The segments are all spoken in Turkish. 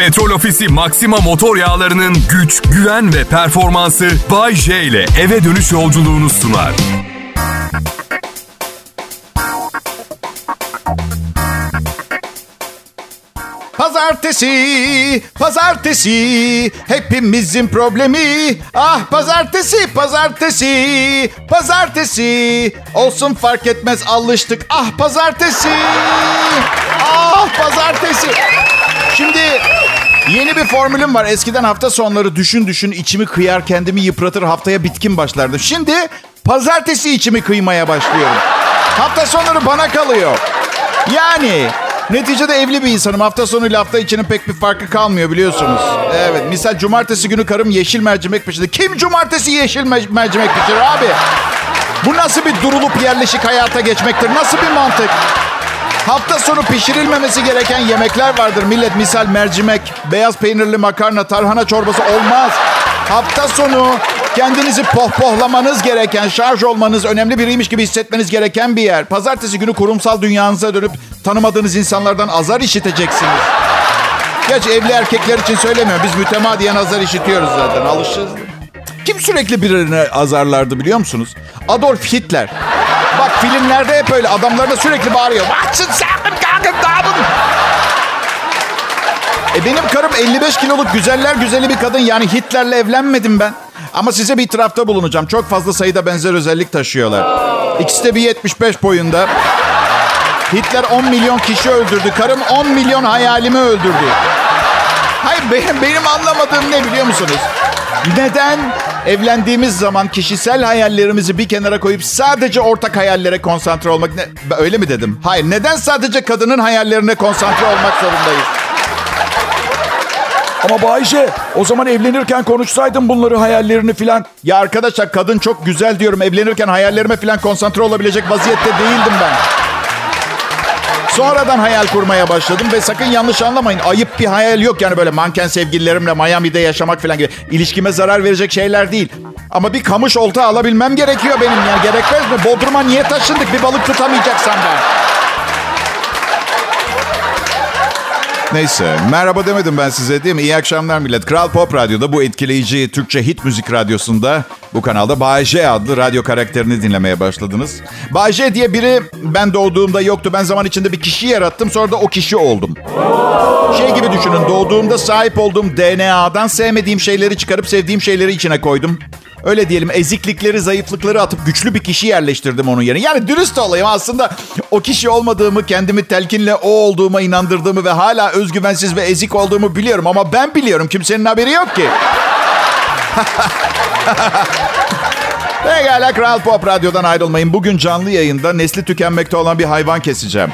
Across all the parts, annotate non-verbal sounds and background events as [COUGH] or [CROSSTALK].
Petrol Ofisi Maxima motor yağlarının güç, güven ve performansı Bay J ile eve dönüş yolculuğunu sunar. Pazartesi, pazartesi, hepimizin problemi. Ah pazartesi, pazartesi, pazartesi. Olsun fark etmez alıştık. Ah pazartesi, ah pazartesi. Şimdi yeni bir formülüm var. Eskiden hafta sonları düşün düşün içimi kıyar kendimi yıpratır haftaya bitkin başlardım. Şimdi pazartesi içimi kıymaya başlıyorum. Hafta sonları bana kalıyor. Yani neticede evli bir insanım. Hafta sonu ile hafta içinin pek bir farkı kalmıyor biliyorsunuz. Evet misal cumartesi günü karım yeşil mercimek pişirdi. Kim cumartesi yeşil me- mercimek pişirir abi? Bu nasıl bir durulup yerleşik hayata geçmektir? Nasıl bir mantık? Hafta sonu pişirilmemesi gereken yemekler vardır. Millet misal mercimek, beyaz peynirli makarna, tarhana çorbası olmaz. Hafta sonu kendinizi pohpohlamanız gereken, şarj olmanız, önemli biriymiş gibi hissetmeniz gereken bir yer. Pazartesi günü kurumsal dünyanıza dönüp tanımadığınız insanlardan azar işiteceksiniz. Gerçi evli erkekler için söylemiyorum. Biz mütemadiyen azar işitiyoruz zaten. Alışırız. Kim sürekli birilerine azarlardı biliyor musunuz? Adolf Hitler. Filmlerde hep öyle adamlarına sürekli bağırıyor. Watson sakın kalkın dağılın. E benim karım 55 kiloluk güzeller güzeli bir kadın. Yani Hitler'le evlenmedim ben. Ama size bir itirafta bulunacağım. Çok fazla sayıda benzer özellik taşıyorlar. İkisi de bir 75 boyunda. Hitler 10 milyon kişi öldürdü. Karım 10 milyon hayalimi öldürdü. Hayır benim, benim anlamadığım ne biliyor musunuz? Neden evlendiğimiz zaman kişisel hayallerimizi bir kenara koyup sadece ortak hayallere konsantre olmak... Ne, öyle mi dedim? Hayır. Neden sadece kadının hayallerine konsantre olmak zorundayız? Ama Bayşe o zaman evlenirken konuşsaydın bunları hayallerini filan. Ya arkadaşlar kadın çok güzel diyorum. Evlenirken hayallerime falan konsantre olabilecek vaziyette değildim ben. Sonradan hayal kurmaya başladım ve sakın yanlış anlamayın. Ayıp bir hayal yok yani böyle manken sevgililerimle Miami'de yaşamak falan gibi. İlişkime zarar verecek şeyler değil. Ama bir kamış olta alabilmem gerekiyor benim yani gerekmez mi? Bodrum'a niye taşındık bir balık tutamayacaksam ben? Neyse merhaba demedim ben size değil mi? İyi akşamlar millet. Kral Pop Radyo'da bu etkileyici Türkçe hit müzik radyosunda bu kanalda Bay J adlı radyo karakterini dinlemeye başladınız. Bay J diye biri ben doğduğumda yoktu. Ben zaman içinde bir kişi yarattım sonra da o kişi oldum. Şey gibi düşünün doğduğumda sahip olduğum DNA'dan sevmediğim şeyleri çıkarıp sevdiğim şeyleri içine koydum. Öyle diyelim eziklikleri, zayıflıkları atıp güçlü bir kişi yerleştirdim onun yerine. Yani dürüst olayım aslında o kişi olmadığımı, kendimi telkinle o olduğuma inandırdığımı ve hala özgüvensiz ve ezik olduğumu biliyorum. Ama ben biliyorum kimsenin haberi yok ki. [LAUGHS] Pekala Kral Pop Radyo'dan ayrılmayın. Bugün canlı yayında nesli tükenmekte olan bir hayvan keseceğim.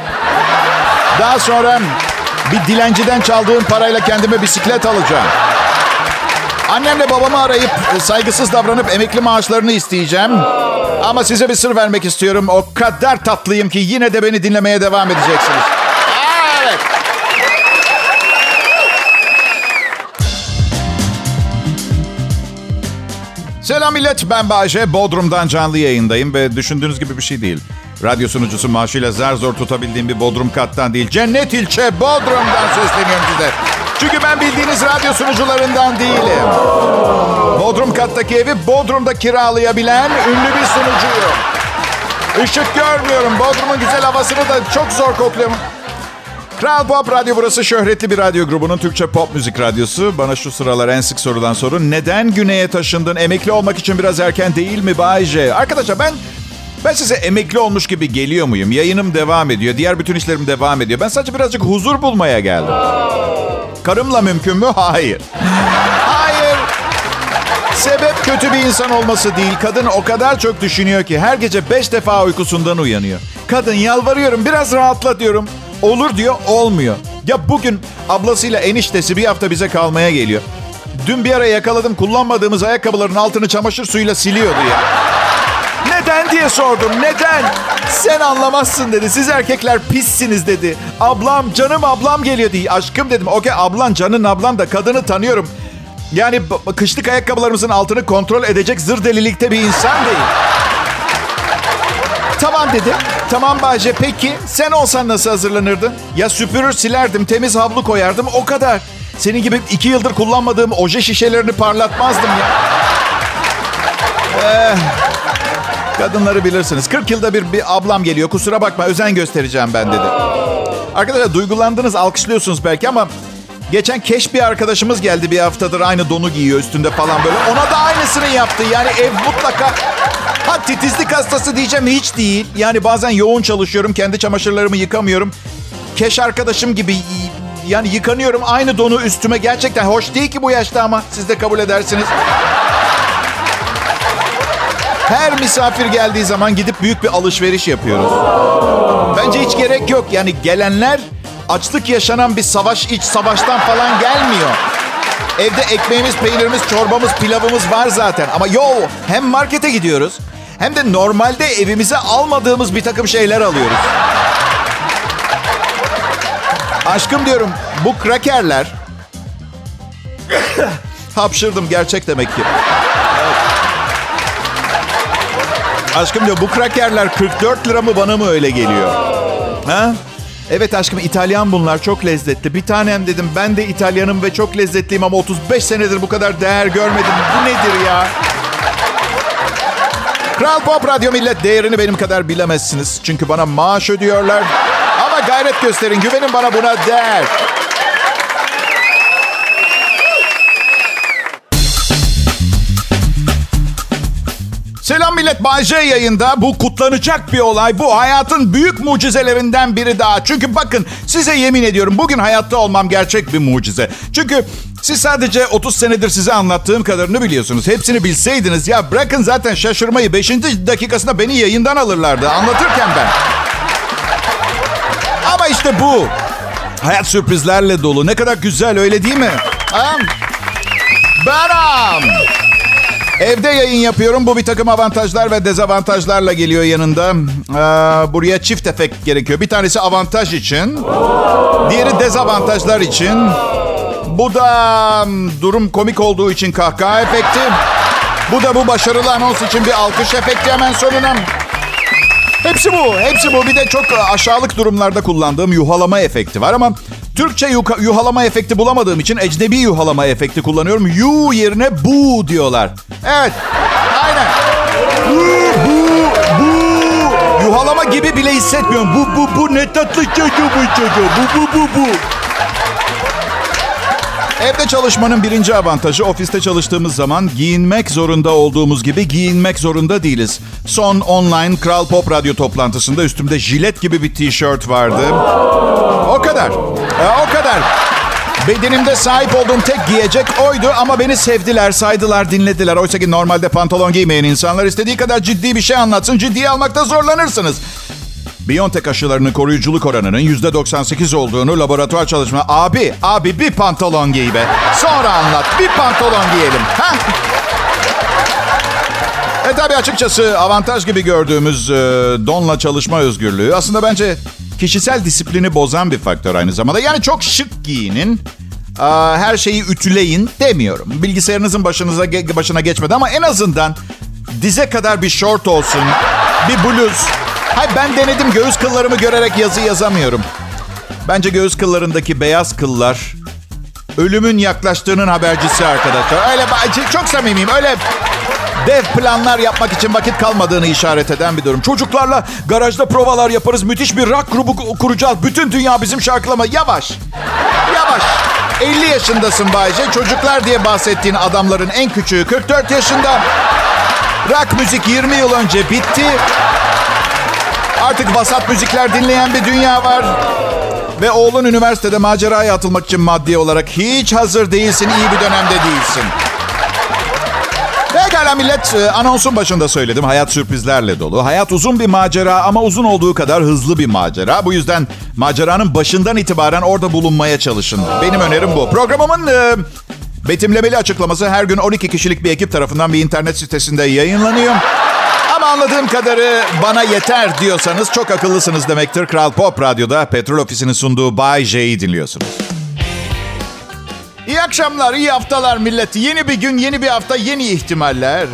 Daha sonra bir dilenciden çaldığım parayla kendime bisiklet alacağım. Annemle babamı arayıp saygısız davranıp emekli maaşlarını isteyeceğim. Ama size bir sır vermek istiyorum. O kadar tatlıyım ki yine de beni dinlemeye devam edeceksiniz. Selam millet ben Bayce. Bodrum'dan canlı yayındayım ve düşündüğünüz gibi bir şey değil. Radyo sunucusu maaşıyla zar zor tutabildiğim bir Bodrum kattan değil. Cennet ilçe Bodrum'dan sesleniyorum size. Çünkü ben bildiğiniz radyo sunucularından değilim. Bodrum kattaki evi Bodrum'da kiralayabilen ünlü bir sunucuyum. Işık görmüyorum. Bodrum'un güzel havasını da çok zor kokluyorum. Kral Pop Radyo burası şöhretli bir radyo grubunun Türkçe pop müzik radyosu. Bana şu sıralar en sık sorulan soru neden güneye taşındın? Emekli olmak için biraz erken değil mi Bayce? Arkadaşlar ben ben size emekli olmuş gibi geliyor muyum? Yayınım devam ediyor. Diğer bütün işlerim devam ediyor. Ben sadece birazcık huzur bulmaya geldim. Karımla mümkün mü? Hayır. Hayır. Sebep kötü bir insan olması değil. Kadın o kadar çok düşünüyor ki her gece beş defa uykusundan uyanıyor. Kadın yalvarıyorum biraz rahatla diyorum. Olur diyor olmuyor. Ya bugün ablasıyla eniştesi bir hafta bize kalmaya geliyor. Dün bir ara yakaladım kullanmadığımız ayakkabıların altını çamaşır suyuyla siliyordu ya. Neden diye sordum. Neden? Sen anlamazsın dedi. Siz erkekler pissiniz dedi. Ablam, canım ablam geliyor diye. Aşkım dedim. Okey ablan, canın ablan da kadını tanıyorum. Yani kışlık ayakkabılarımızın altını kontrol edecek zır delilikte bir insan değil. Tamam dedi. Tamam Bayce peki sen olsan nasıl hazırlanırdın? Ya süpürür silerdim temiz havlu koyardım o kadar. senin gibi iki yıldır kullanmadığım oje şişelerini parlatmazdım ya. Eh, kadınları bilirsiniz. 40 yılda bir, bir ablam geliyor. Kusura bakma özen göstereceğim ben dedi. Arkadaşlar duygulandınız, alkışlıyorsunuz belki ama geçen keş bir arkadaşımız geldi bir haftadır aynı donu giyiyor üstünde falan böyle. Ona da aynısını yaptı. Yani ev mutlaka Ha titizlik hastası diyeceğim hiç değil. Yani bazen yoğun çalışıyorum. Kendi çamaşırlarımı yıkamıyorum. Keş arkadaşım gibi yani yıkanıyorum aynı donu üstüme. Gerçekten hoş değil ki bu yaşta ama siz de kabul edersiniz. Her misafir geldiği zaman gidip büyük bir alışveriş yapıyoruz. Bence hiç gerek yok. Yani gelenler açlık yaşanan bir savaş, iç savaştan falan gelmiyor. Evde ekmeğimiz, peynirimiz, çorbamız, pilavımız var zaten. Ama yo hem markete gidiyoruz hem de normalde evimize almadığımız bir takım şeyler alıyoruz. Aşkım diyorum bu krakerler... [COUGHS] Hapşırdım gerçek demek ki. Aşkım diyor bu krakerler 44 lira mı bana mı öyle geliyor? Ha? Evet aşkım İtalyan bunlar çok lezzetli. Bir tanem dedim ben de İtalyanım ve çok lezzetliyim ama 35 senedir bu kadar değer görmedim. Bu nedir ya? Kral Pop Radyo Millet değerini benim kadar bilemezsiniz. Çünkü bana maaş ödüyorlar. Ama gayret gösterin güvenin bana buna değer. Selam millet. Bay yayında. Bu kutlanacak bir olay. Bu hayatın büyük mucizelerinden biri daha. Çünkü bakın size yemin ediyorum bugün hayatta olmam gerçek bir mucize. Çünkü siz sadece 30 senedir size anlattığım kadarını biliyorsunuz. Hepsini bilseydiniz ya bırakın zaten şaşırmayı 5. dakikasında beni yayından alırlardı anlatırken ben. Ama işte bu. Hayat sürprizlerle dolu. Ne kadar güzel öyle değil mi? Ha? Beram. Evde yayın yapıyorum. Bu bir takım avantajlar ve dezavantajlarla geliyor yanında. Ee, buraya çift efekt gerekiyor. Bir tanesi avantaj için. Diğeri dezavantajlar için. Bu da hmm, durum komik olduğu için kahkaha efekti. Bu da bu başarılı anons için bir alkış efekti hemen sonuna. Hepsi bu, hepsi bu. Bir de çok aşağılık durumlarda kullandığım yuhalama efekti var ama Türkçe yuka, yuhalama efekti bulamadığım için ecnebi yuhalama efekti kullanıyorum. Yu yerine bu diyorlar. Evet, aynen. Bu, bu, bu. Yuhalama gibi bile hissetmiyorum. Bu, bu, bu ne tatlı çocuğu bu çocuğu. Bu, bu, bu, bu. Evde çalışmanın birinci avantajı ofiste çalıştığımız zaman giyinmek zorunda olduğumuz gibi giyinmek zorunda değiliz. Son online Kral Pop Radyo toplantısında üstümde jilet gibi bir tişört vardı. O kadar. E, o kadar. Bedenimde sahip olduğum tek giyecek oydu ama beni sevdiler, saydılar, dinlediler. Oysa ki normalde pantolon giymeyen insanlar istediği kadar ciddi bir şey anlatsın, ciddiye almakta zorlanırsınız. Biontech aşılarının koruyuculuk oranının %98 olduğunu laboratuvar çalışma... Abi, abi bir pantolon giy be. Sonra anlat. Bir pantolon giyelim. Ha? E tabi açıkçası avantaj gibi gördüğümüz e, donla çalışma özgürlüğü aslında bence kişisel disiplini bozan bir faktör aynı zamanda. Yani çok şık giyinin, e, her şeyi ütüleyin demiyorum. Bilgisayarınızın başınıza başına geçmedi ama en azından dize kadar bir short olsun, bir bluz, Hayır ben denedim göğüs kıllarımı görerek yazı yazamıyorum. Bence göğüs kıllarındaki beyaz kıllar ölümün yaklaştığının habercisi arkadaşlar. Öyle çok samimiyim. Öyle dev planlar yapmak için vakit kalmadığını işaret eden bir durum. Çocuklarla garajda provalar yaparız. Müthiş bir rock grubu kuracağız. Bütün dünya bizim şarkılama. Yavaş. Yavaş. 50 yaşındasın Bayce. Çocuklar diye bahsettiğin adamların en küçüğü 44 yaşında. Rock müzik 20 yıl önce bitti. Artık vasat müzikler dinleyen bir dünya var. Ve oğlun üniversitede maceraya atılmak için maddi olarak hiç hazır değilsin, iyi bir dönemde değilsin. Pekala millet, e, anonsun başında söyledim. Hayat sürprizlerle dolu. Hayat uzun bir macera ama uzun olduğu kadar hızlı bir macera. Bu yüzden maceranın başından itibaren orada bulunmaya çalışın. Benim önerim bu. Programımın e, betimlemeli açıklaması her gün 12 kişilik bir ekip tarafından bir internet sitesinde yayınlanıyor. Ama anladığım kadarı bana yeter diyorsanız çok akıllısınız demektir. Kral Pop Radyo'da Petrol Ofisi'nin sunduğu Bay J'yi dinliyorsunuz. İyi akşamlar, iyi haftalar millet. Yeni bir gün, yeni bir hafta, yeni ihtimaller.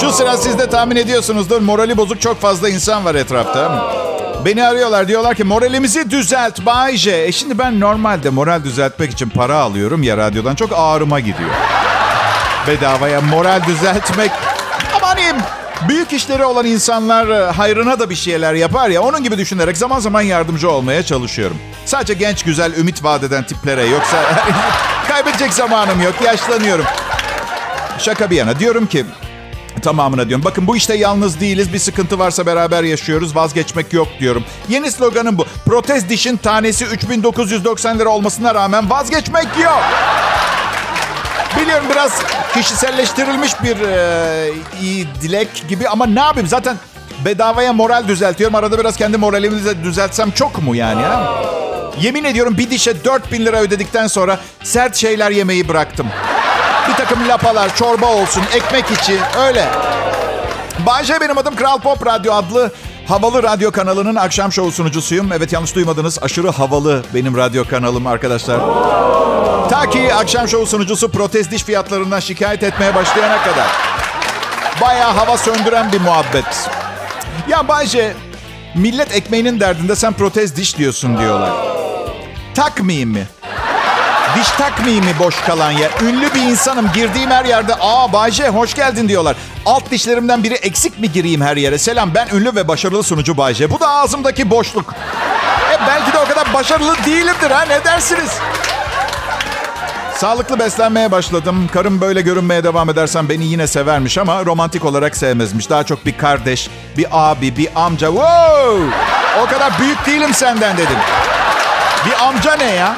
Şu sıra siz de tahmin ediyorsunuzdur. Morali bozuk çok fazla insan var etrafta. Beni arıyorlar diyorlar ki moralimizi düzelt Bayce. E şimdi ben normalde moral düzeltmek için para alıyorum ya radyodan çok ağrıma gidiyor. Bedavaya moral düzeltmek. Ama hani büyük işleri olan insanlar e, hayrına da bir şeyler yapar ya. Onun gibi düşünerek zaman zaman yardımcı olmaya çalışıyorum. Sadece genç, güzel, ümit vadeden tiplere. Yoksa [LAUGHS] kaybedecek zamanım yok. Yaşlanıyorum. Şaka bir yana. Diyorum ki tamamına diyorum. Bakın bu işte yalnız değiliz. Bir sıkıntı varsa beraber yaşıyoruz. Vazgeçmek yok diyorum. Yeni sloganım bu. Protez dişin tanesi 3990 lira olmasına rağmen vazgeçmek yok. Biliyorum biraz kişiselleştirilmiş bir e, iyi dilek gibi ama ne yapayım zaten bedavaya moral düzeltiyorum. Arada biraz kendi moralimi de düzeltsem çok mu yani ha? Yemin ediyorum bir dişe 4000 lira ödedikten sonra sert şeyler yemeyi bıraktım. Bir takım lapalar, çorba olsun, ekmek içi öyle. Bayce benim adım Kral Pop Radyo adlı havalı radyo kanalının akşam şovu sunucusuyum. Evet yanlış duymadınız aşırı havalı benim radyo kanalım arkadaşlar. Ta ki akşam şovu sunucusu protest diş fiyatlarından şikayet etmeye başlayana kadar. Bayağı hava söndüren bir muhabbet. Ya Bayce, millet ekmeğinin derdinde sen protez diş diyorsun diyorlar. Takmayayım mı? Diş takmayayım mı boş kalan ya? Ünlü bir insanım. Girdiğim her yerde aa Bayce hoş geldin diyorlar. Alt dişlerimden biri eksik mi gireyim her yere? Selam ben ünlü ve başarılı sunucu Bayce. Bu da ağzımdaki boşluk. E belki de o kadar başarılı değilimdir ha ne dersiniz? Sağlıklı beslenmeye başladım. Karım böyle görünmeye devam edersen beni yine severmiş ama romantik olarak sevmezmiş. Daha çok bir kardeş, bir abi, bir amca. Wow! O kadar büyük değilim senden dedim. Bir amca ne ya?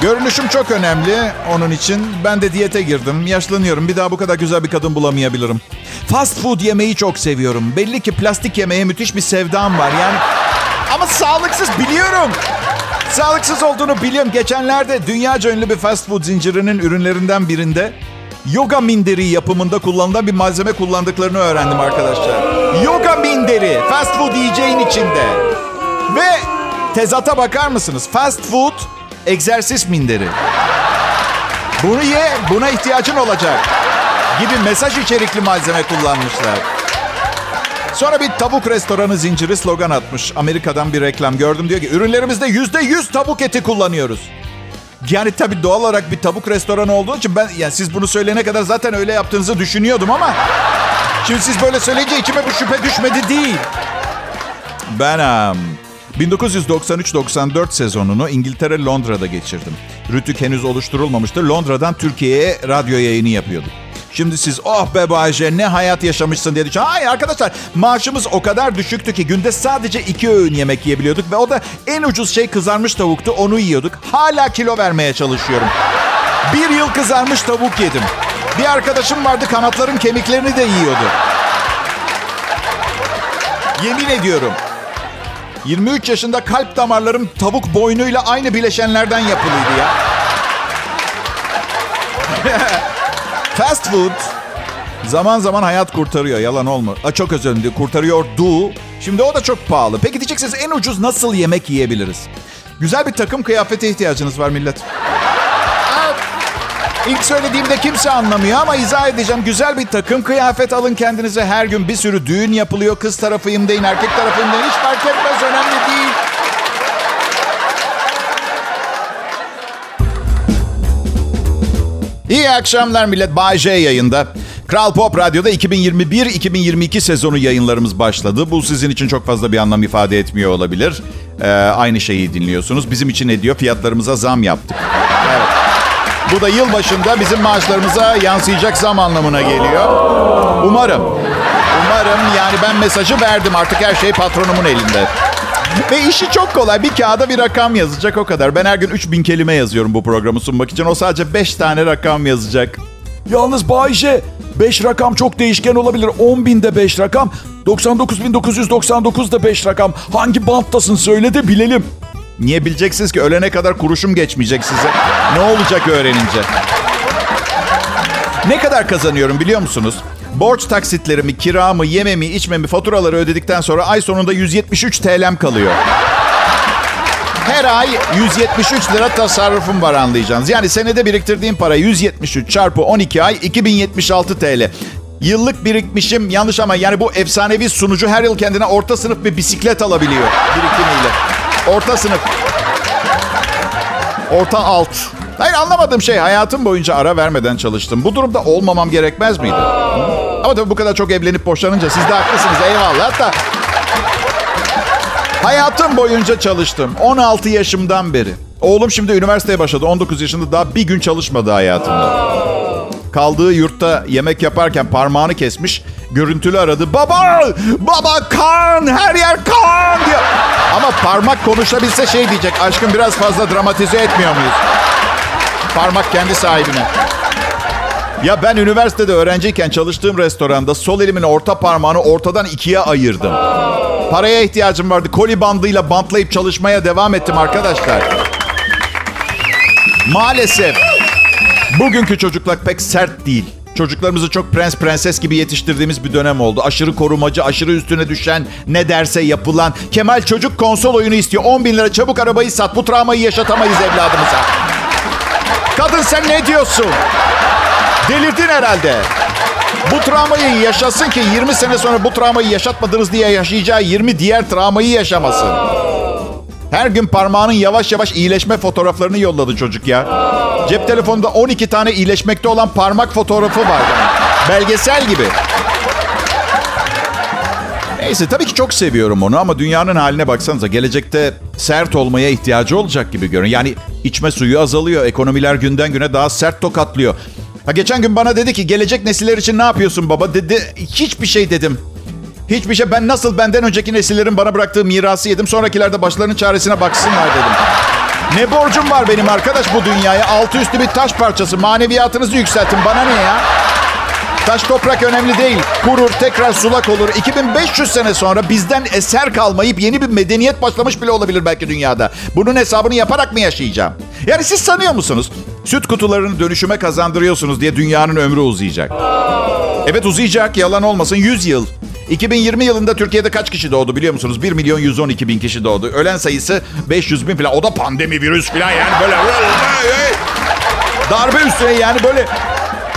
Görünüşüm çok önemli onun için. Ben de diyete girdim. Yaşlanıyorum. Bir daha bu kadar güzel bir kadın bulamayabilirim. Fast food yemeyi çok seviyorum. Belli ki plastik yemeğe müthiş bir sevdam var. Yani ama sağlıksız biliyorum. Sağlıksız olduğunu biliyorum. Geçenlerde dünyaca ünlü bir fast food zincirinin ürünlerinden birinde yoga minderi yapımında kullanılan bir malzeme kullandıklarını öğrendim arkadaşlar. Yoga minderi fast food yiyeceğin içinde. Ve tezata bakar mısınız? Fast food egzersiz minderi. Bunu ye, buna ihtiyacın olacak gibi mesaj içerikli malzeme kullanmışlar. Sonra bir tavuk restoranı zinciri slogan atmış. Amerika'dan bir reklam gördüm. Diyor ki ürünlerimizde yüzde yüz tavuk eti kullanıyoruz. Yani tabii doğal olarak bir tavuk restoranı olduğu için ben yani siz bunu söyleyene kadar zaten öyle yaptığınızı düşünüyordum ama şimdi siz böyle söyleyince içime bir şüphe düşmedi değil. Ben um, 1993-94 sezonunu İngiltere Londra'da geçirdim. Rütük henüz oluşturulmamıştı. Londra'dan Türkiye'ye radyo yayını yapıyorduk. Şimdi siz oh be Bayce ne hayat yaşamışsın diye düşünün. Hayır arkadaşlar maaşımız o kadar düşüktü ki günde sadece iki öğün yemek yiyebiliyorduk. Ve o da en ucuz şey kızarmış tavuktu onu yiyorduk. Hala kilo vermeye çalışıyorum. Bir yıl kızarmış tavuk yedim. Bir arkadaşım vardı kanatların kemiklerini de yiyordu. Yemin ediyorum. 23 yaşında kalp damarlarım tavuk boynuyla aynı bileşenlerden yapılıydı ya. [LAUGHS] Fast food zaman zaman hayat kurtarıyor. Yalan olma. A, çok özür dilerim. Kurtarıyordu. Şimdi o da çok pahalı. Peki diyeceksiniz en ucuz nasıl yemek yiyebiliriz? Güzel bir takım kıyafete ihtiyacınız var millet. İlk söylediğimde kimse anlamıyor ama izah edeceğim. Güzel bir takım kıyafet alın kendinize. Her gün bir sürü düğün yapılıyor. Kız tarafıyım deyin, erkek tarafıyım deyin. Hiç fark etmez, önemli değil. İyi akşamlar millet. Bay J yayında. Kral Pop Radyo'da 2021-2022 sezonu yayınlarımız başladı. Bu sizin için çok fazla bir anlam ifade etmiyor olabilir. Ee, aynı şeyi dinliyorsunuz. Bizim için ne diyor? Fiyatlarımıza zam yaptık. Evet. Bu da yıl başında bizim maaşlarımıza yansıyacak zam anlamına geliyor. Umarım. Umarım yani ben mesajı verdim. Artık her şey patronumun elinde. Ve işi çok kolay. Bir kağıda bir rakam yazacak o kadar. Ben her gün 3000 kelime yazıyorum bu programı sunmak için. O sadece 5 tane rakam yazacak. Yalnız Bayşe 5 rakam çok değişken olabilir. 10 binde 5 rakam. 99.999 da 5 rakam. Hangi banttasın söyle de bilelim. Niye bileceksiniz ki ölene kadar kuruşum geçmeyecek size. Ne olacak öğrenince? Ne kadar kazanıyorum biliyor musunuz? Borç taksitlerimi, kiramı, yememi, içmemi, faturaları ödedikten sonra ay sonunda 173 TL'm kalıyor. Her ay 173 lira tasarrufum var anlayacağınız. Yani senede biriktirdiğim para 173 çarpı 12 ay 2076 TL. Yıllık birikmişim yanlış ama yani bu efsanevi sunucu her yıl kendine orta sınıf bir bisiklet alabiliyor birikimiyle. Orta sınıf. Orta alt. Hayır anlamadığım şey hayatım boyunca ara vermeden çalıştım. Bu durumda olmamam gerekmez miydi? Ama tabii bu kadar çok evlenip boşanınca siz de haklısınız eyvallah da. Hayatım boyunca çalıştım. 16 yaşımdan beri. Oğlum şimdi üniversiteye başladı. 19 yaşında daha bir gün çalışmadı hayatımda. Kaldığı yurtta yemek yaparken parmağını kesmiş. Görüntülü aradı. Baba! Baba kan! Her yer kan! diyor. Ama parmak konuşabilse şey diyecek. Aşkım biraz fazla dramatize etmiyor muyuz? Parmak kendi sahibine. Ya ben üniversitede öğrenciyken çalıştığım restoranda sol elimin orta parmağını ortadan ikiye ayırdım. Paraya ihtiyacım vardı. Koli bandıyla bantlayıp çalışmaya devam ettim arkadaşlar. Maalesef bugünkü çocuklar pek sert değil. Çocuklarımızı çok prens prenses gibi yetiştirdiğimiz bir dönem oldu. Aşırı korumacı, aşırı üstüne düşen, ne derse yapılan. Kemal çocuk konsol oyunu istiyor. 10 bin lira çabuk arabayı sat. Bu travmayı yaşatamayız evladımıza. Kadın sen ne diyorsun? Delirdin herhalde. Bu travmayı yaşasın ki 20 sene sonra bu travmayı yaşatmadınız diye yaşayacağı 20 diğer travmayı yaşamasın. Her gün parmağının yavaş yavaş iyileşme fotoğraflarını yolladı çocuk ya. Cep telefonunda 12 tane iyileşmekte olan parmak fotoğrafı var. Belgesel gibi. Neyse tabii ki çok seviyorum onu ama dünyanın haline baksanıza. Gelecekte sert olmaya ihtiyacı olacak gibi görünüyor. Yani içme suyu azalıyor. Ekonomiler günden güne daha sert tokatlıyor. Ha geçen gün bana dedi ki gelecek nesiller için ne yapıyorsun baba? Dedi hiçbir şey dedim. Hiçbir şey. Ben nasıl benden önceki nesillerin bana bıraktığı mirası yedim. Sonrakiler de başlarının çaresine baksınlar dedim. Ne borcum var benim arkadaş bu dünyaya? Altı üstü bir taş parçası. Maneviyatınızı yükseltin. Bana ne ya? Taş toprak önemli değil. Kurur, tekrar sulak olur. 2500 sene sonra bizden eser kalmayıp yeni bir medeniyet başlamış bile olabilir belki dünyada. Bunun hesabını yaparak mı yaşayacağım? Yani siz sanıyor musunuz? Süt kutularını dönüşüme kazandırıyorsunuz diye dünyanın ömrü uzayacak. Evet uzayacak, yalan olmasın 100 yıl. 2020 yılında Türkiye'de kaç kişi doğdu biliyor musunuz? 1 milyon 112 bin kişi doğdu. Ölen sayısı 500 bin falan. O da pandemi, virüs falan yani böyle... Darbe üstüne yani böyle...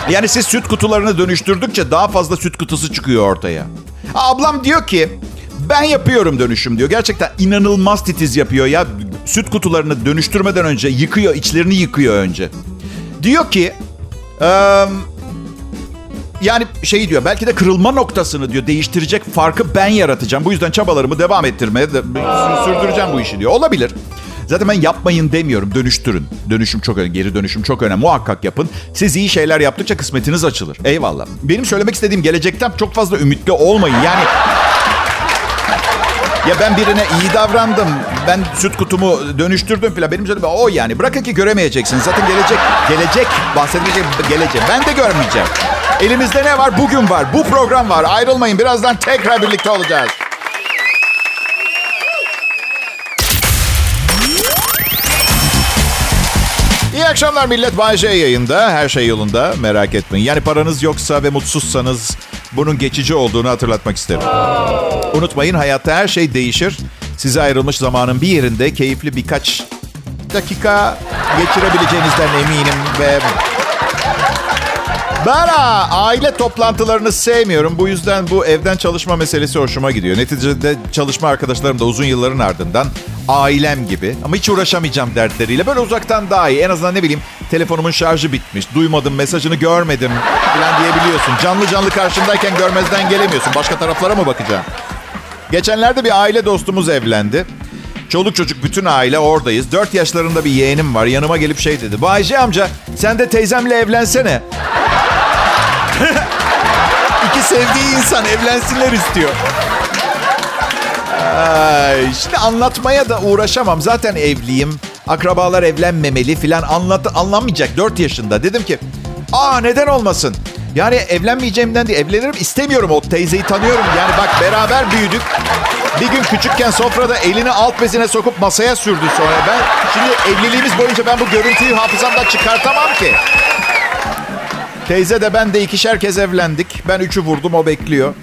Yani siz süt kutularını dönüştürdükçe daha fazla süt kutusu çıkıyor ortaya. Ablam diyor ki ben yapıyorum dönüşüm diyor. Gerçekten inanılmaz titiz yapıyor ya. Süt kutularını dönüştürmeden önce yıkıyor, içlerini yıkıyor önce. Diyor ki... Eee yani şey diyor belki de kırılma noktasını diyor değiştirecek farkı ben yaratacağım. Bu yüzden çabalarımı devam ettirmeye de, sürdüreceğim bu işi diyor. Olabilir. Zaten ben yapmayın demiyorum. Dönüştürün. Dönüşüm çok önemli. Geri dönüşüm çok önemli. Muhakkak yapın. Siz iyi şeyler yaptıkça kısmetiniz açılır. Eyvallah. Benim söylemek istediğim gelecekten çok fazla ümitli olmayın. Yani ya ben birine iyi davrandım. Ben süt kutumu dönüştürdüm falan. Benim söylediğim o yani. Bırakın ki göremeyeceksiniz. Zaten gelecek, gelecek bahsedecek gelecek. Ben de görmeyeceğim. Elimizde ne var? Bugün var. Bu program var. Ayrılmayın. Birazdan tekrar birlikte olacağız. İyi akşamlar millet. Bay J yayında. Her şey yolunda. Merak etmeyin. Yani paranız yoksa ve mutsuzsanız bunun geçici olduğunu hatırlatmak isterim. Unutmayın hayatta her şey değişir. Size ayrılmış zamanın bir yerinde keyifli birkaç dakika geçirebileceğinizden eminim ve ben ha, aile toplantılarını sevmiyorum. Bu yüzden bu evden çalışma meselesi hoşuma gidiyor. Neticede çalışma arkadaşlarım da uzun yılların ardından ailem gibi. Ama hiç uğraşamayacağım dertleriyle. Böyle uzaktan daha iyi. En azından ne bileyim telefonumun şarjı bitmiş. Duymadım, mesajını görmedim falan diyebiliyorsun. Canlı canlı karşındayken görmezden gelemiyorsun. Başka taraflara mı bakacaksın? Geçenlerde bir aile dostumuz evlendi. Çoluk çocuk bütün aile oradayız. 4 yaşlarında bir yeğenim var. Yanıma gelip şey dedi. Bayce amca sen de teyzemle evlensene. [LAUGHS] İki sevdiği insan evlensinler istiyor. Ay, şimdi anlatmaya da uğraşamam. Zaten evliyim. Akrabalar evlenmemeli filan anlat anlamayacak 4 yaşında. Dedim ki aa neden olmasın? Yani evlenmeyeceğimden değil evlenirim istemiyorum o teyzeyi tanıyorum. Yani bak beraber büyüdük. Bir gün küçükken sofrada elini alt bezine sokup masaya sürdü sonra. Ben şimdi evliliğimiz boyunca ben bu görüntüyü hafızamdan çıkartamam ki. Teyze de ben de ikişer kez evlendik. Ben üçü vurdum o bekliyor.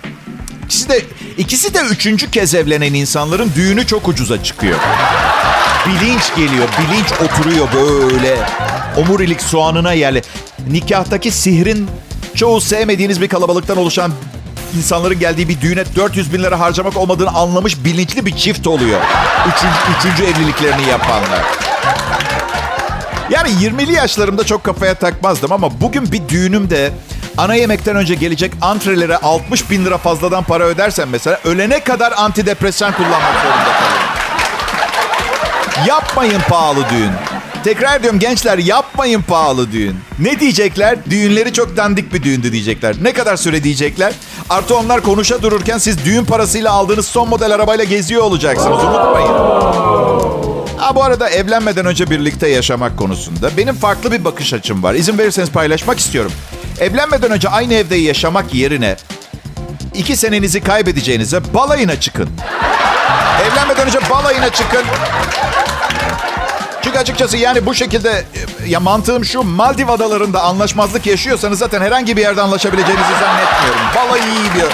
İkisi de, ikisi de üçüncü kez evlenen insanların düğünü çok ucuza çıkıyor. Bilinç geliyor, bilinç oturuyor böyle. Omurilik soğanına yerli. Nikahtaki sihrin çoğu sevmediğiniz bir kalabalıktan oluşan insanların geldiği bir düğüne 400 bin lira harcamak olmadığını anlamış bilinçli bir çift oluyor. Üçüncü, üçüncü evliliklerini yapanlar. Yani 20'li yaşlarımda çok kafaya takmazdım ama bugün bir düğünümde ana yemekten önce gelecek antrelere 60 bin lira fazladan para ödersen mesela ölene kadar antidepresan kullanmak zorunda kalırım. Yapmayın pahalı düğün. Tekrar diyorum gençler yapmayın pahalı düğün. Ne diyecekler? Düğünleri çok dandik bir düğündü diyecekler. Ne kadar süre diyecekler? Artı onlar konuşa dururken siz düğün parasıyla aldığınız son model arabayla geziyor olacaksınız. Unutmayın. Ha bu arada evlenmeden önce birlikte yaşamak konusunda benim farklı bir bakış açım var. İzin verirseniz paylaşmak istiyorum. Evlenmeden önce aynı evde yaşamak yerine iki senenizi kaybedeceğinize balayına çıkın. Evlenmeden önce balayına çıkın. Çünkü açıkçası yani bu şekilde ya mantığım şu Maldiv adalarında anlaşmazlık yaşıyorsanız zaten herhangi bir yerde anlaşabileceğinizi zannetmiyorum. Balayı iyi diyor.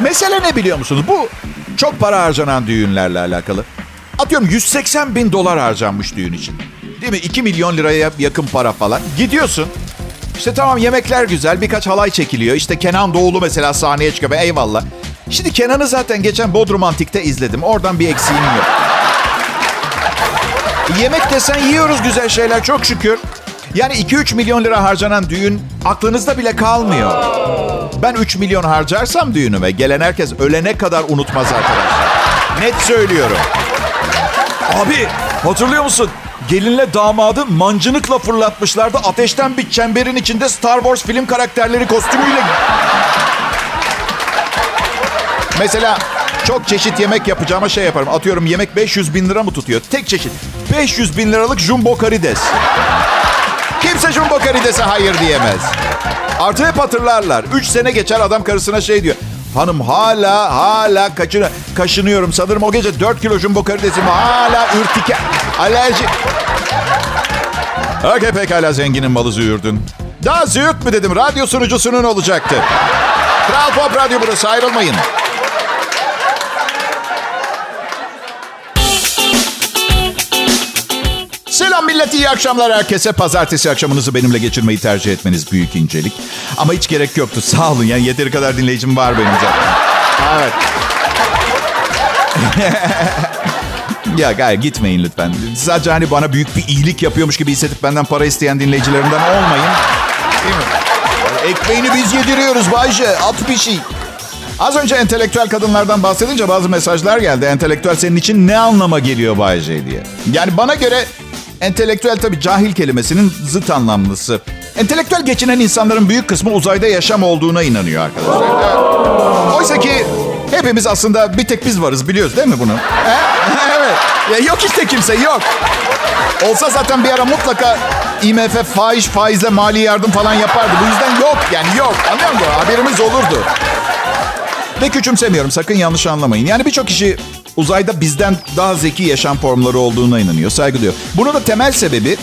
Mesele ne biliyor musunuz? Bu çok para harcanan düğünlerle alakalı. Atıyorum 180 bin dolar harcanmış düğün için. Değil mi? 2 milyon liraya yakın para falan. Gidiyorsun. İşte tamam yemekler güzel. Birkaç halay çekiliyor. İşte Kenan Doğulu mesela sahneye çıkıyor. Eyvallah. Şimdi Kenan'ı zaten geçen Bodrum Antik'te izledim. Oradan bir eksiğim yok. Yemek desen yiyoruz güzel şeyler çok şükür. Yani 2-3 milyon lira harcanan düğün aklınızda bile kalmıyor. Ben 3 milyon harcarsam düğünüme gelen herkes ölene kadar unutmaz arkadaşlar. Net söylüyorum. Abi hatırlıyor musun? Gelinle damadı mancınıkla fırlatmışlardı. Ateşten bir çemberin içinde Star Wars film karakterleri kostümüyle. Mesela çok çeşit yemek yapacağıma şey yaparım. Atıyorum yemek 500 bin lira mı tutuyor? Tek çeşit. 500 bin liralık jumbo karides. Kimse jumbo karidese hayır diyemez. Artı hep hatırlarlar. 3 sene geçer adam karısına şey diyor. Hanım hala hala kaçını, kaşınıyorum. Sanırım o gece 4 kilo jumbo karidesim hala ürtike, alerji. Okey pekala zenginin malı züğürdün. Daha züğürt mü dedim radyo sunucusunun olacaktı. Kral Pop Radyo burası ayrılmayın. Millet, iyi akşamlar herkese. Pazartesi akşamınızı benimle geçirmeyi tercih etmeniz büyük incelik. Ama hiç gerek yoktu. Sağ olun yani yeteri kadar dinleyicim var benim zaten. Evet. [LAUGHS] ya gayet gitmeyin lütfen. Sadece hani bana büyük bir iyilik yapıyormuş gibi hissedip benden para isteyen dinleyicilerimden olmayın. Değil mi? Ekmeğini biz yediriyoruz Bayce. At bir şey. Az önce entelektüel kadınlardan bahsedince bazı mesajlar geldi. Entelektüel senin için ne anlama geliyor Bayce diye. Yani bana göre entelektüel tabii cahil kelimesinin zıt anlamlısı. Entelektüel geçinen insanların büyük kısmı uzayda yaşam olduğuna inanıyor arkadaşlar. Oysa ki hepimiz aslında bir tek biz varız biliyoruz değil mi bunu? [LAUGHS] Evet. Ya yok işte kimse yok. Olsa zaten bir ara mutlaka IMF faiz faizle mali yardım falan yapardı. Bu yüzden yok yani yok. Anlıyor musun? Haberimiz olurdu. Ve küçümsemiyorum sakın yanlış anlamayın. Yani birçok kişi uzayda bizden daha zeki yaşam formları olduğuna inanıyor. Saygı duyuyor. Bunun da temel sebebi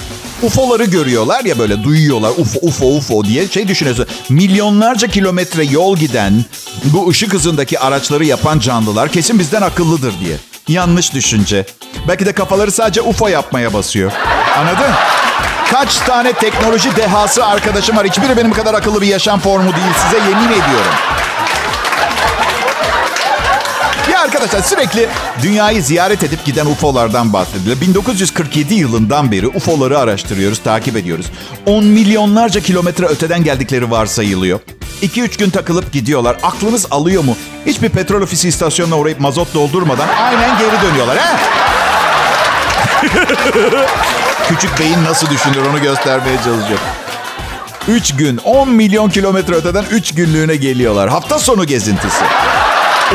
UFO'ları görüyorlar ya böyle duyuyorlar UFO UFO UFO diye şey düşünüyorsun. Milyonlarca kilometre yol giden bu ışık hızındaki araçları yapan canlılar kesin bizden akıllıdır diye. Yanlış düşünce. Belki de kafaları sadece UFO yapmaya basıyor. Anladın? Kaç tane teknoloji dehası arkadaşım var. Hiçbiri benim kadar akıllı bir yaşam formu değil. Size yemin ediyorum. Arkadaşlar sürekli dünyayı ziyaret edip giden UFO'lardan bahsedilir. 1947 yılından beri UFO'ları araştırıyoruz, takip ediyoruz. 10 milyonlarca kilometre öteden geldikleri varsayılıyor. 2-3 gün takılıp gidiyorlar. Aklınız alıyor mu? Hiçbir petrol ofisi istasyonuna uğrayıp mazot doldurmadan aynen geri dönüyorlar. He? [LAUGHS] Küçük beyin nasıl düşünür onu göstermeye çalışıyorum. 3 gün 10 milyon kilometre öteden 3 günlüğüne geliyorlar. Hafta sonu gezintisi.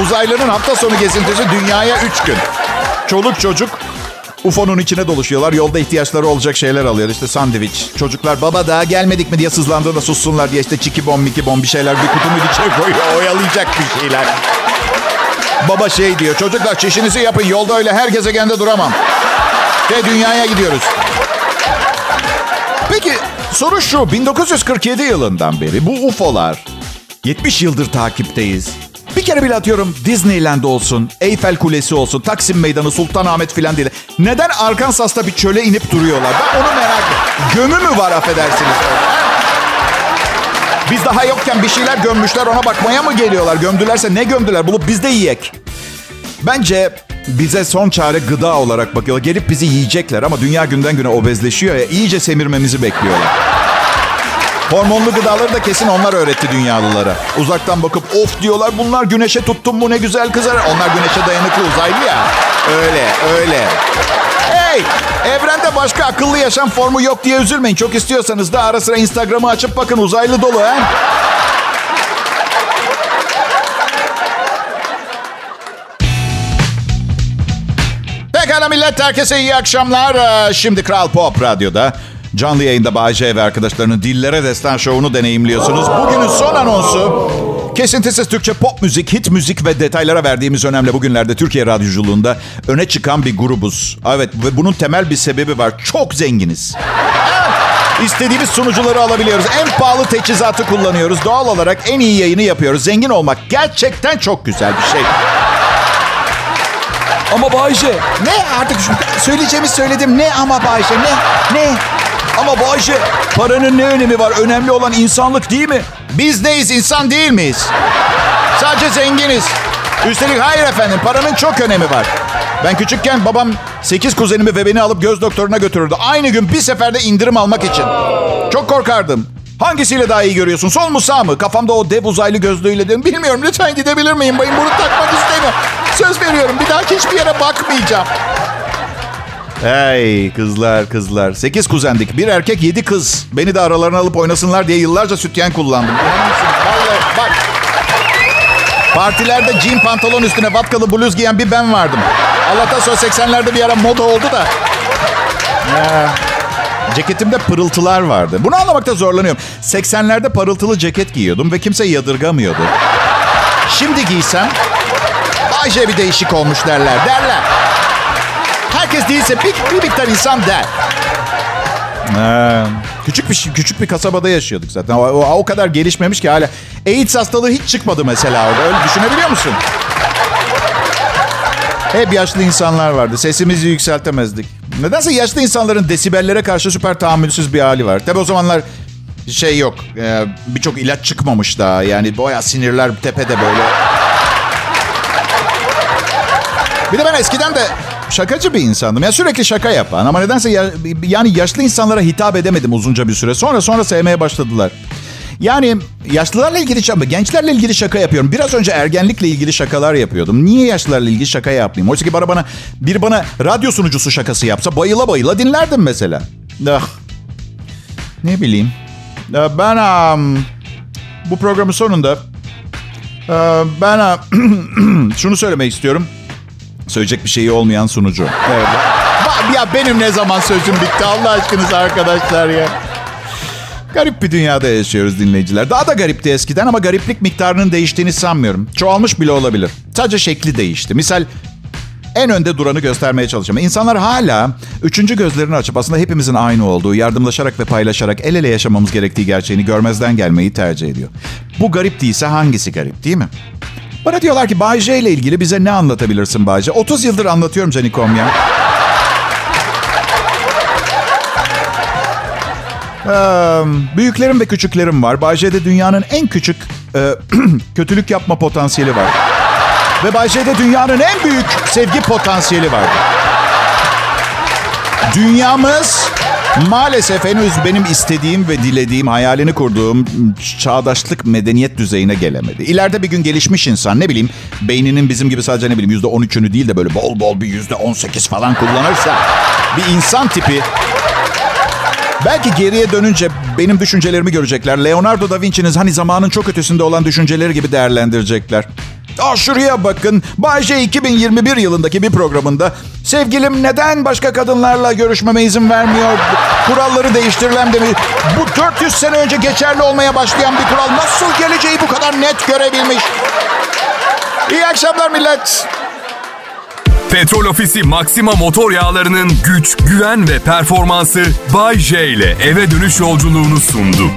Uzaylıların hafta sonu gezintisi dünyaya 3 gün. Çoluk çocuk UFO'nun içine doluşuyorlar. Yolda ihtiyaçları olacak şeyler alıyor. İşte sandviç. Çocuklar baba daha gelmedik mi diye sızlandığında sussunlar diye işte çiki bom miki bom bir şeyler bir kutunun içine koyuyor. Oyalayacak bir şeyler. Baba şey diyor. Çocuklar çişinizi yapın. Yolda öyle her gezegende duramam. Ve dünyaya gidiyoruz. Peki soru şu. 1947 yılından beri bu UFO'lar 70 yıldır takipteyiz. Bir kere bile atıyorum Disneyland olsun, Eyfel Kulesi olsun, Taksim Meydanı, Sultanahmet filan değil. Neden Arkansas'ta bir çöle inip duruyorlar? Ben onu merak ediyorum. Gömü mü var affedersiniz? Biz daha yokken bir şeyler gömmüşler ona bakmaya mı geliyorlar? Gömdülerse ne gömdüler? Bulup biz de yiyek. Bence bize son çare gıda olarak bakıyorlar. Gelip bizi yiyecekler ama dünya günden güne obezleşiyor ya iyice semirmemizi bekliyorlar. Hormonlu gıdaları da kesin onlar öğretti dünyalılara. Uzaktan bakıp of diyorlar bunlar güneşe tuttum mu ne güzel kızar. Onlar güneşe dayanıklı uzaylı ya. Öyle öyle. Hey evrende başka akıllı yaşam formu yok diye üzülmeyin. Çok istiyorsanız da ara sıra Instagram'ı açıp bakın uzaylı dolu ha. Pekala millet herkese iyi akşamlar. Ee, Şimdi Kral Pop Radyo'da canlı yayında Bayece ve arkadaşlarının Dillere Destan şovunu deneyimliyorsunuz. Bugünün son anonsu kesintisiz Türkçe pop müzik, hit müzik ve detaylara verdiğimiz önemli bugünlerde Türkiye radyoculuğunda öne çıkan bir grubuz. Evet ve bunun temel bir sebebi var. Çok zenginiz. İstediğimiz sunucuları alabiliyoruz. En pahalı teçhizatı kullanıyoruz. Doğal olarak en iyi yayını yapıyoruz. Zengin olmak gerçekten çok güzel bir şey. Ama Bayce. Ne artık söyleyeceğimi söyledim. Ne ama Bayşe ne? Ne? Ama Bayce. Paranın ne önemi var? Önemli olan insanlık değil mi? Biz neyiz insan değil miyiz? Sadece zenginiz. Üstelik hayır efendim paranın çok önemi var. Ben küçükken babam 8 kuzenimi ve beni alıp göz doktoruna götürürdü. Aynı gün bir seferde indirim almak için. Çok korkardım. Hangisiyle daha iyi görüyorsun? Sol mu sağ mı? Kafamda o dev uzaylı gözlüğüyle dedim. Bilmiyorum lütfen gidebilir miyim? Bayım bunu takmak istemiyorum. Söz veriyorum bir daha hiçbir yere bakmayacağım. Hey kızlar kızlar. Sekiz kuzendik. Bir erkek yedi kız. Beni de aralarına alıp oynasınlar diye yıllarca sütyen kullandım. Vallahi bak. Partilerde jean pantolon üstüne vatkalı bluz giyen bir ben vardım. Allah'tan sonra 80'lerde bir ara moda oldu da. Ya. Ceketimde pırıltılar vardı. Bunu anlamakta zorlanıyorum. 80'lerde parıltılı ceket giyiyordum ve kimse yadırgamıyordu. Şimdi giysem Ayşe bir değişik olmuş derler. Derler. Herkes değilse bir, bir miktar insan der. Ee, küçük bir şey- küçük bir kasabada yaşıyorduk zaten. O, o, o kadar gelişmemiş ki hala. AIDS hastalığı hiç çıkmadı mesela orada. Öyle düşünebiliyor musun? Hep yaşlı insanlar vardı. Sesimizi yükseltemezdik. Nedense yaşlı insanların desibellere karşı süper tahammülsüz bir hali var. Tabi o zamanlar şey yok. e, Birçok ilaç çıkmamış daha. Yani boya sinirler tepede böyle. Bir de ben eskiden de şakacı bir insandım. Ya sürekli şaka yapan ama nedense ya- yani yaşlı insanlara hitap edemedim uzunca bir süre. Sonra sonra sevmeye başladılar. Yani yaşlılarla ilgili şaka, gençlerle ilgili şaka yapıyorum. Biraz önce ergenlikle ilgili şakalar yapıyordum. Niye yaşlılarla ilgili şaka yapmayayım? Oysa ki bana, bana bir bana radyo sunucusu şakası yapsa bayıla bayıla dinlerdim mesela. Ah. Ne bileyim. Ben am, bu programın sonunda ah, ben [CLEARS THROAT] şunu söylemek istiyorum. Söyleyecek bir şeyi olmayan sunucu. Evet. Ya benim ne zaman sözüm bitti Allah aşkınız arkadaşlar ya. Garip bir dünyada yaşıyoruz dinleyiciler. Daha da garipti eskiden ama gariplik miktarının değiştiğini sanmıyorum. Çoğalmış bile olabilir. Sadece şekli değişti. Misal en önde duranı göstermeye çalışıyorum. İnsanlar hala üçüncü gözlerini açıp aslında hepimizin aynı olduğu, yardımlaşarak ve paylaşarak el ele yaşamamız gerektiği gerçeğini görmezden gelmeyi tercih ediyor. Bu garip değilse hangisi garip değil mi? Bana diyorlar ki Bay J ile ilgili bize ne anlatabilirsin Bay J? 30 yıldır anlatıyorum Canikom ya. Ee, büyüklerim ve küçüklerim var. Bay J'de dünyanın en küçük e, [CLEARS THROAT] kötülük yapma potansiyeli var. Ve Bay J'de dünyanın en büyük sevgi potansiyeli var. Dünyamız maalesef henüz benim istediğim ve dilediğim, hayalini kurduğum çağdaşlık medeniyet düzeyine gelemedi. İleride bir gün gelişmiş insan ne bileyim beyninin bizim gibi sadece ne bileyim yüzde on üçünü değil de böyle bol bol bir yüzde on sekiz falan kullanırsa bir insan tipi Belki geriye dönünce benim düşüncelerimi görecekler. Leonardo da Vinci'nin hani zamanın çok ötesinde olan düşünceleri gibi değerlendirecekler. Aa şuraya bakın. Bay J 2021 yılındaki bir programında sevgilim neden başka kadınlarla görüşmeme izin vermiyor? Kuralları değiştirilen demiş. Bu 400 sene önce geçerli olmaya başlayan bir kural nasıl geleceği bu kadar net görebilmiş? İyi akşamlar millet. Petrol Ofisi Maxima motor yağlarının güç, güven ve performansı Bay J ile eve dönüş yolculuğunu sundu.